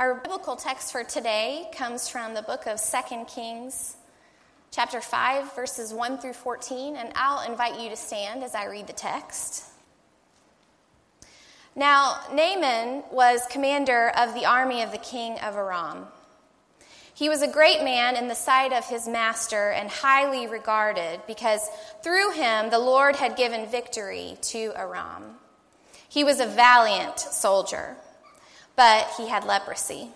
Our biblical text for today comes from the book of 2 Kings, chapter 5, verses 1 through 14, and I'll invite you to stand as I read the text. Now, Naaman was commander of the army of the king of Aram. He was a great man in the sight of his master and highly regarded because through him the Lord had given victory to Aram. He was a valiant soldier but he had leprosy.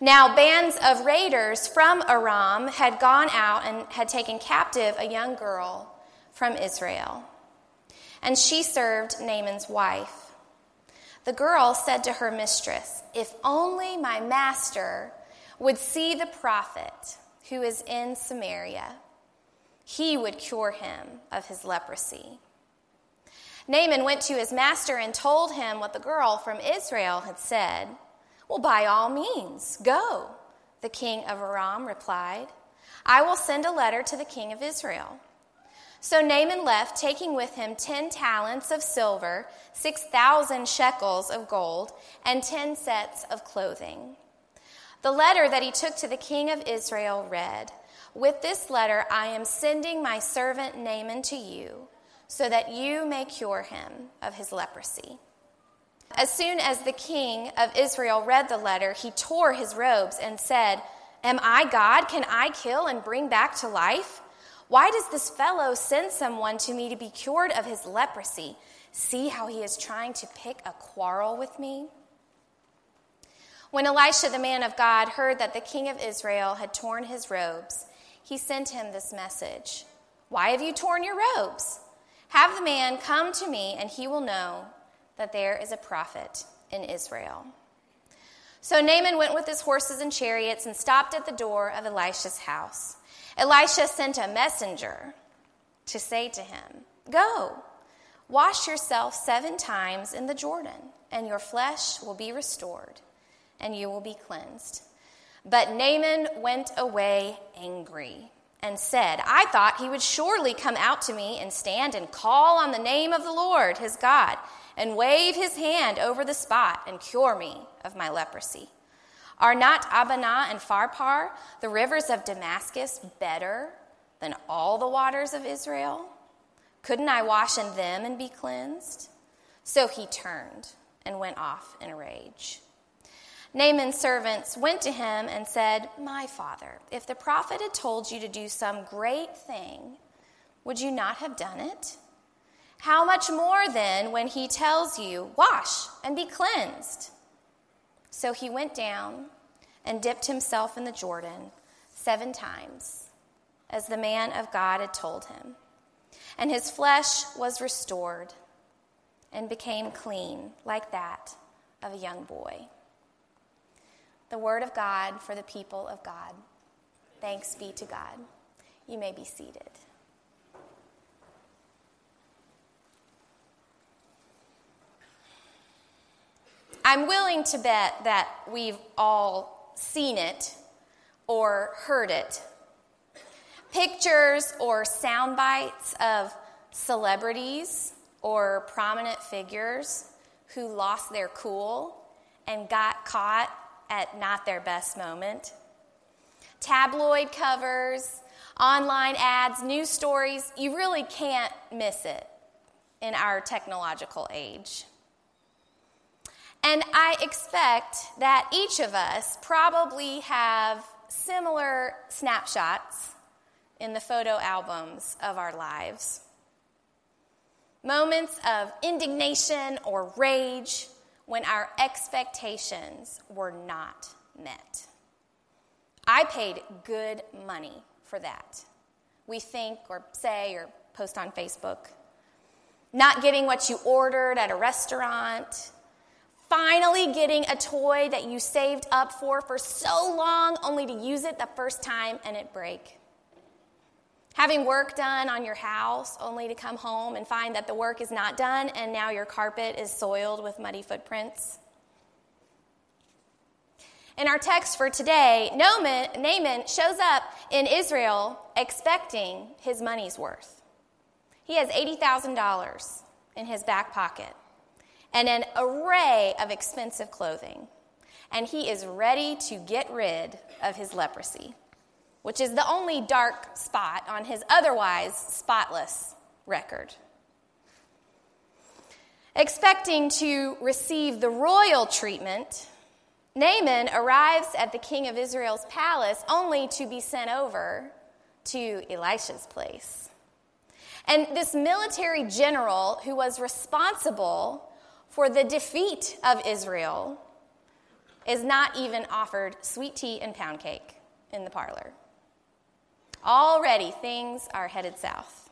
Now, bands of raiders from Aram had gone out and had taken captive a young girl from Israel, and she served Naaman's wife. The girl said to her mistress, If only my master would see the prophet who is in Samaria, he would cure him of his leprosy. Naaman went to his master and told him what the girl from Israel had said. Well, by all means, go, the king of Aram replied. I will send a letter to the king of Israel. So Naaman left, taking with him ten talents of silver, six thousand shekels of gold, and ten sets of clothing. The letter that he took to the king of Israel read With this letter I am sending my servant Naaman to you so that you may cure him of his leprosy. As soon as the king of Israel read the letter, he tore his robes and said, Am I God? Can I kill and bring back to life? Why does this fellow send someone to me to be cured of his leprosy? See how he is trying to pick a quarrel with me? When Elisha, the man of God, heard that the king of Israel had torn his robes, he sent him this message Why have you torn your robes? Have the man come to me, and he will know that there is a prophet in Israel. So Naaman went with his horses and chariots and stopped at the door of Elisha's house. Elisha sent a messenger to say to him, Go, wash yourself seven times in the Jordan, and your flesh will be restored, and you will be cleansed. But Naaman went away angry and said, I thought he would surely come out to me and stand and call on the name of the Lord, his God, and wave his hand over the spot and cure me of my leprosy. Are not Abana and Pharpar, the rivers of Damascus, better than all the waters of Israel? Couldn't I wash in them and be cleansed? So he turned and went off in a rage. Naaman's servants went to him and said, My father, if the prophet had told you to do some great thing, would you not have done it? How much more then when he tells you, Wash and be cleansed? So he went down and dipped himself in the Jordan seven times, as the man of God had told him. And his flesh was restored and became clean, like that of a young boy the word of God for the people of God. Thanks be to God. You may be seated. I'm willing to bet that we've all seen it or heard it. Pictures or sound bites of celebrities or prominent figures who lost their cool and got caught at not their best moment. Tabloid covers, online ads, news stories, you really can't miss it in our technological age. And I expect that each of us probably have similar snapshots in the photo albums of our lives. Moments of indignation or rage when our expectations were not met. I paid good money for that. We think or say or post on Facebook. Not getting what you ordered at a restaurant. Finally getting a toy that you saved up for for so long only to use it the first time and it break. Having work done on your house only to come home and find that the work is not done and now your carpet is soiled with muddy footprints. In our text for today, Naaman shows up in Israel expecting his money's worth. He has $80,000 in his back pocket and an array of expensive clothing. and he is ready to get rid of his leprosy, which is the only dark spot on his otherwise spotless record. Expecting to receive the royal treatment, Naaman arrives at the king of Israel's palace only to be sent over to Elisha's place. And this military general who was responsible for the defeat of Israel is not even offered sweet tea and pound cake in the parlor. Already things are headed south.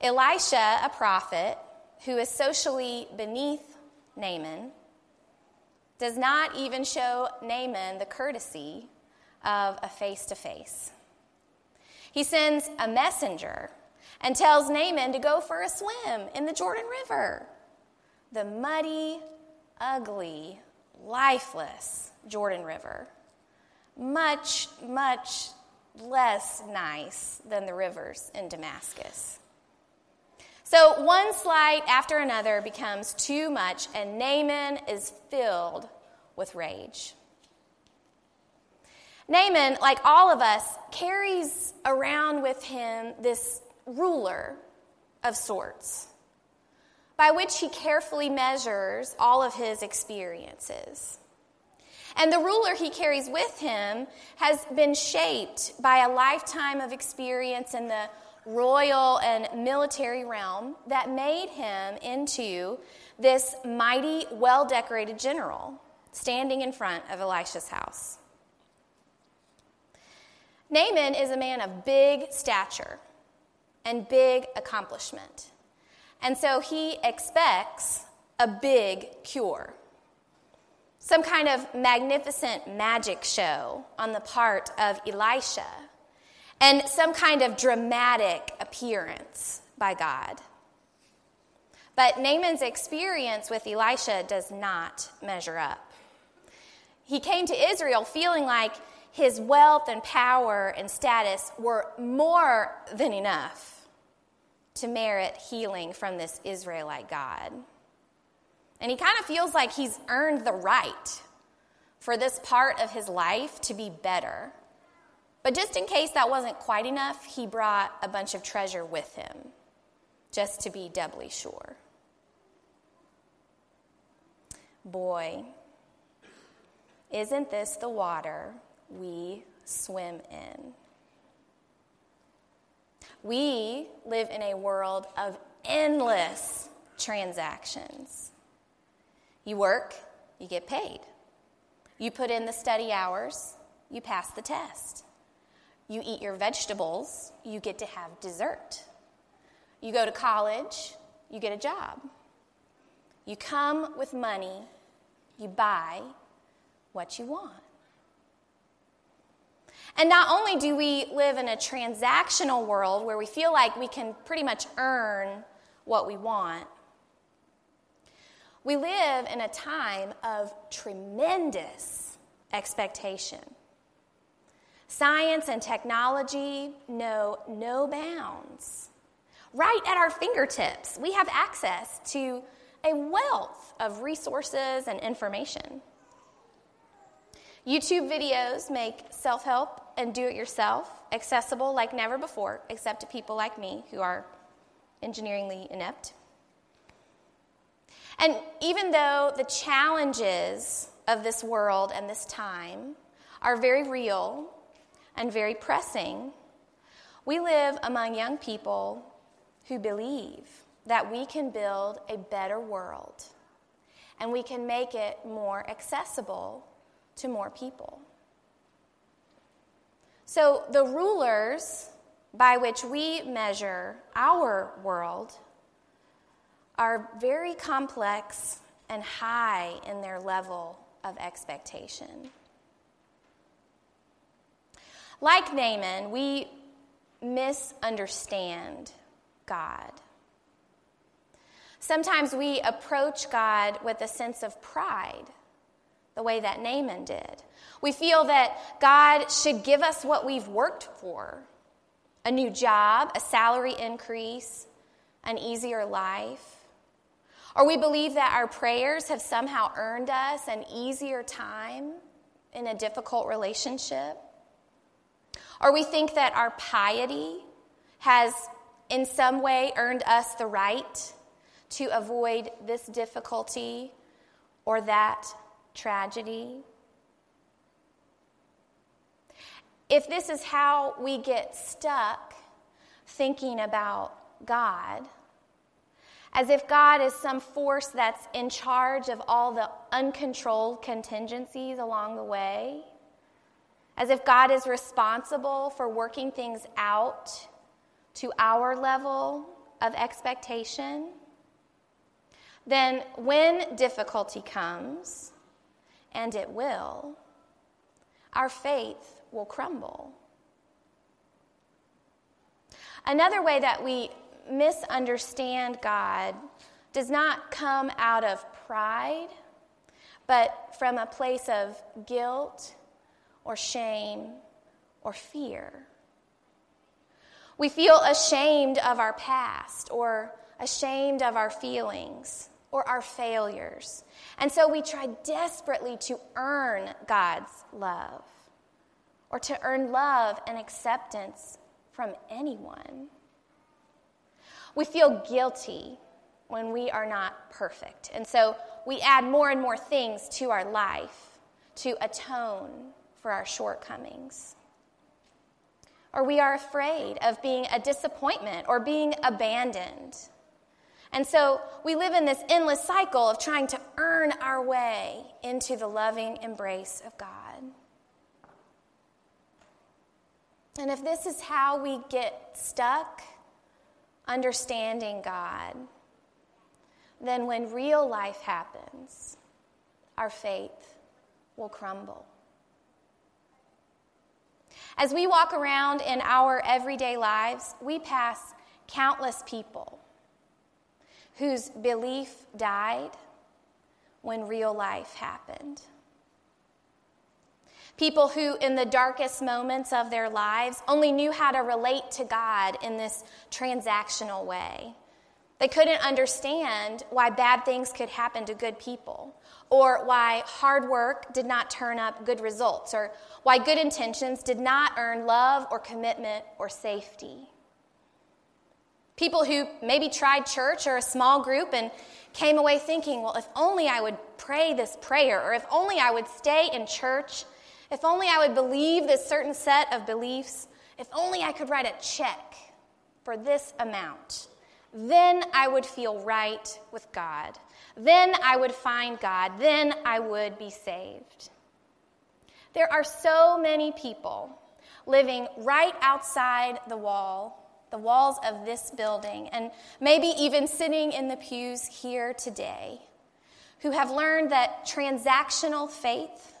Elisha, a prophet who is socially beneath Naaman, does not even show Naaman the courtesy of a face to face. He sends a messenger and tells Naaman to go for a swim in the Jordan River. The muddy, ugly, lifeless Jordan River. Much, much less nice than the rivers in Damascus. So one slight after another becomes too much, and Naaman is filled with rage. Naaman, like all of us, carries around with him this ruler of sorts by which he carefully measures all of his experiences. And the ruler he carries with him has been shaped by a lifetime of experience in the royal and military realm that made him into this mighty, well decorated general standing in front of Elisha's house. Naaman is a man of big stature and big accomplishment. And so he expects a big cure. Some kind of magnificent magic show on the part of Elisha and some kind of dramatic appearance by God. But Naaman's experience with Elisha does not measure up. He came to Israel feeling like his wealth and power and status were more than enough to merit healing from this Israelite God. And he kind of feels like he's earned the right for this part of his life to be better but just in case that wasn't quite enough, he brought a bunch of treasure with him, just to be doubly sure. Boy, isn't this the water we swim in? We live in a world of endless transactions. You work, you get paid. You put in the study hours, you pass the test. You eat your vegetables, you get to have dessert. You go to college, you get a job. You come with money, you buy what you want. And not only do we live in a transactional world where we feel like we can pretty much earn what we want, we live in a time of tremendous expectation. Science and technology know no bounds. Right at our fingertips, we have access to a wealth of resources and information. YouTube videos make self help and do it yourself accessible like never before, except to people like me who are engineeringly inept. And even though the challenges of this world and this time are very real and very pressing, we live among young people who believe that we can build a better world and we can make it more accessible to more people. So, the rulers by which we measure our world are very complex and high in their level of expectation. Like Naaman, we misunderstand God. Sometimes we approach God with a sense of pride, the way that Naaman did. We feel that God should give us what we've worked for a new job, a salary increase, an easier life. Or we believe that our prayers have somehow earned us an easier time in a difficult relationship. Or we think that our piety has in some way earned us the right to avoid this difficulty or that tragedy. If this is how we get stuck thinking about God, as if God is some force that's in charge of all the uncontrolled contingencies along the way, as if God is responsible for working things out to our level of expectation, then when difficulty comes, and it will, our faith will crumble. Another way that we misunderstand God does not come out of pride, but from a place of guilt or shame or fear. We feel ashamed of our past or ashamed of our feelings or our failures. And so we try desperately to earn God's love or to earn love and acceptance from anyone. We feel guilty when we are not perfect. And so we add more and more things to our life to atone for our shortcomings. Or we are afraid of being a disappointment or being abandoned. And so we live in this endless cycle of trying to earn our way into the loving embrace of God. And if this is how we get stuck, understanding God, then when real life happens, our faith will crumble. As we walk around in our everyday lives, we pass countless people whose belief died when real life happened. People who, in the darkest moments of their lives, only knew how to relate to God in this transactional way. They couldn't understand why bad things could happen to good people, or why hard work did not turn up good results, or why good intentions did not earn love or commitment or safety. People who maybe tried church or a small group and came away thinking, well, if only I would pray this prayer, or if only I would stay in church if only I would believe this certain set of beliefs, if only I could write a check for this amount, then I would feel right with God. Then I would find God. Then I would be saved. There are so many people living right outside the wall, the walls of this building, and maybe even sitting in the pews here today, who have learned that transactional faith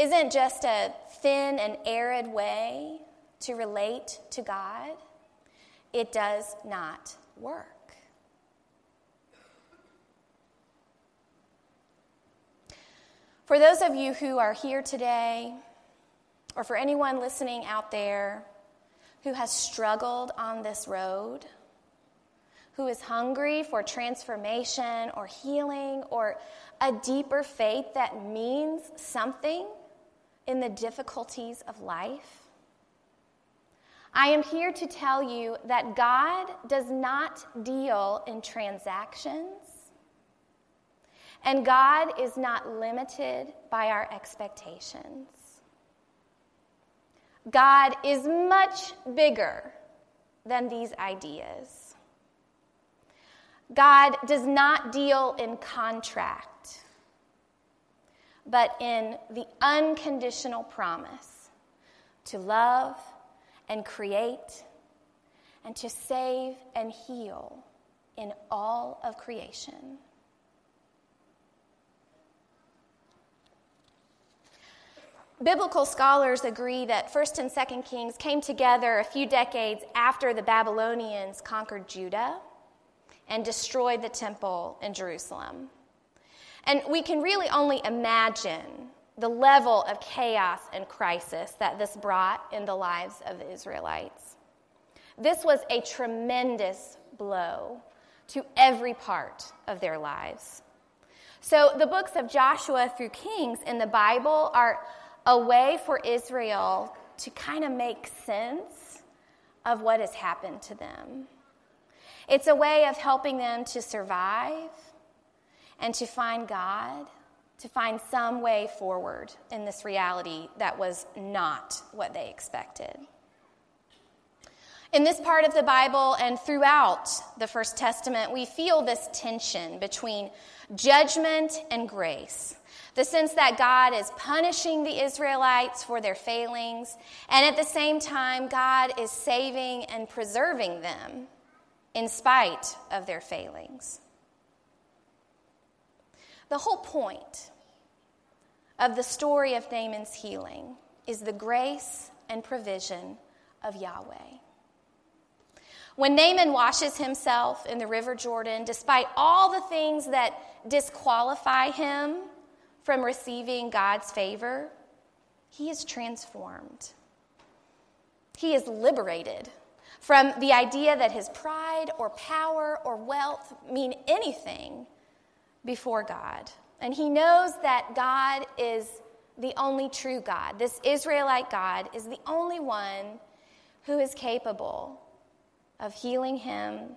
isn't just a thin and arid way to relate to God, it does not work. For those of you who are here today, or for anyone listening out there who has struggled on this road, who is hungry for transformation or healing or a deeper faith that means something in the difficulties of life? I am here to tell you that God does not deal in transactions, and God is not limited by our expectations. God is much bigger than these ideas. God does not deal in contract but in the unconditional promise to love and create and to save and heal in all of creation. Biblical scholars agree that 1st and 2nd Kings came together a few decades after the Babylonians conquered Judah and destroyed the temple in Jerusalem. And we can really only imagine the level of chaos and crisis that this brought in the lives of the Israelites. This was a tremendous blow to every part of their lives. So, the books of Joshua through Kings in the Bible are a way for Israel to kind of make sense of what has happened to them. It's a way of helping them to survive and to find God, to find some way forward in this reality that was not what they expected. In this part of the Bible and throughout the First Testament, we feel this tension between judgment and grace. The sense that God is punishing the Israelites for their failings, and at the same time, God is saving and preserving them in spite of their failings. The whole point of the story of Naaman's healing is the grace and provision of Yahweh. When Naaman washes himself in the River Jordan, despite all the things that disqualify him from receiving God's favor, he is transformed. He is liberated from the idea that his pride or power or wealth mean anything before God. And he knows that God is the only true God. This Israelite God is the only one who is capable of healing him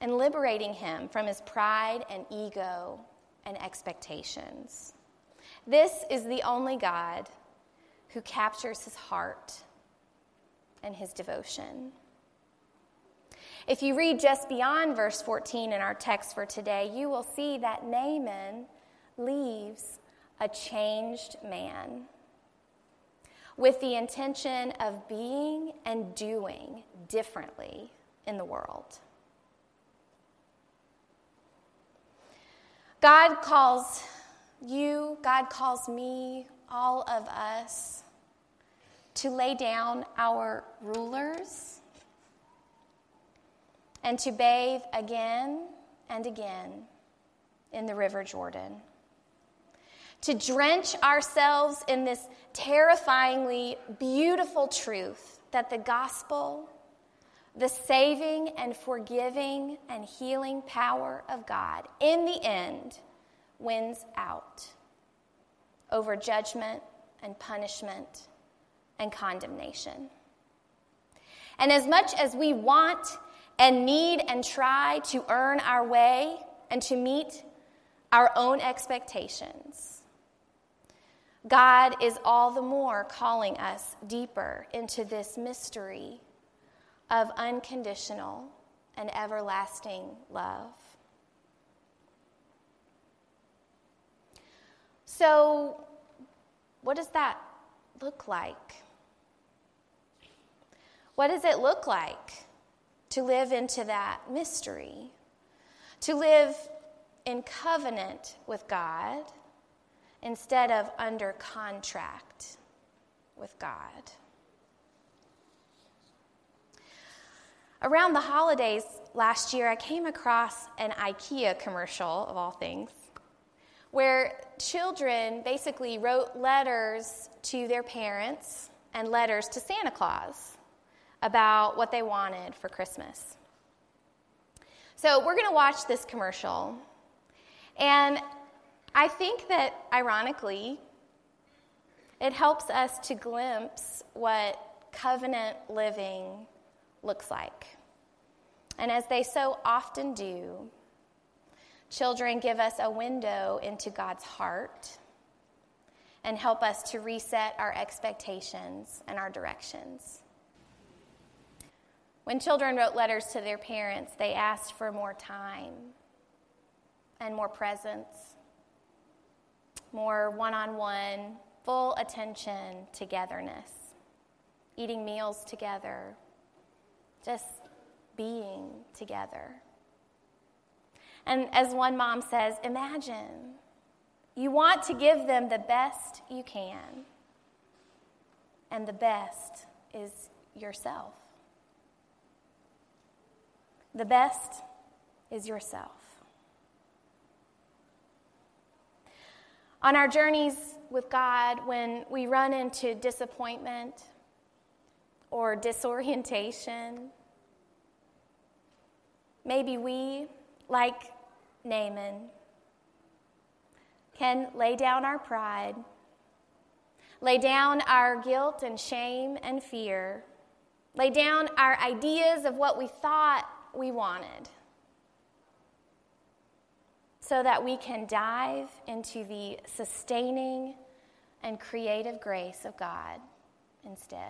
and liberating him from his pride and ego and expectations. This is the only God who captures his heart and his devotion. If you read just beyond verse 14 in our text for today, you will see that Naaman leaves a changed man with the intention of being and doing differently in the world. God calls you, God calls me, all of us, to lay down our rulers and to bathe again and again in the River Jordan. To drench ourselves in this terrifyingly beautiful truth that the gospel the saving and forgiving and healing power of God, in the end, wins out over judgment and punishment and condemnation. And as much as we want and need and try to earn our way and to meet our own expectations, God is all the more calling us deeper into this mystery of unconditional and everlasting love. So, what does that look like? What does it look like to live into that mystery? To live in covenant with God instead of under contract with God? Around the holidays last year, I came across an IKEA commercial, of all things, where children basically wrote letters to their parents and letters to Santa Claus about what they wanted for Christmas. So, we're going to watch this commercial. And I think that, ironically, it helps us to glimpse what covenant living looks like. And as they so often do, children give us a window into God's heart and help us to reset our expectations and our directions. When children wrote letters to their parents, they asked for more time and more presence, more one on one, full attention, togetherness, eating meals together, just being together. And as one mom says, imagine you want to give them the best you can, and the best is yourself. The best is yourself. On our journeys with God, when we run into disappointment, or disorientation. Maybe we like Naaman, can lay down our pride, lay down our guilt and shame and fear, lay down our ideas of what we thought we wanted, so that we can dive into the sustaining and creative grace of God instead.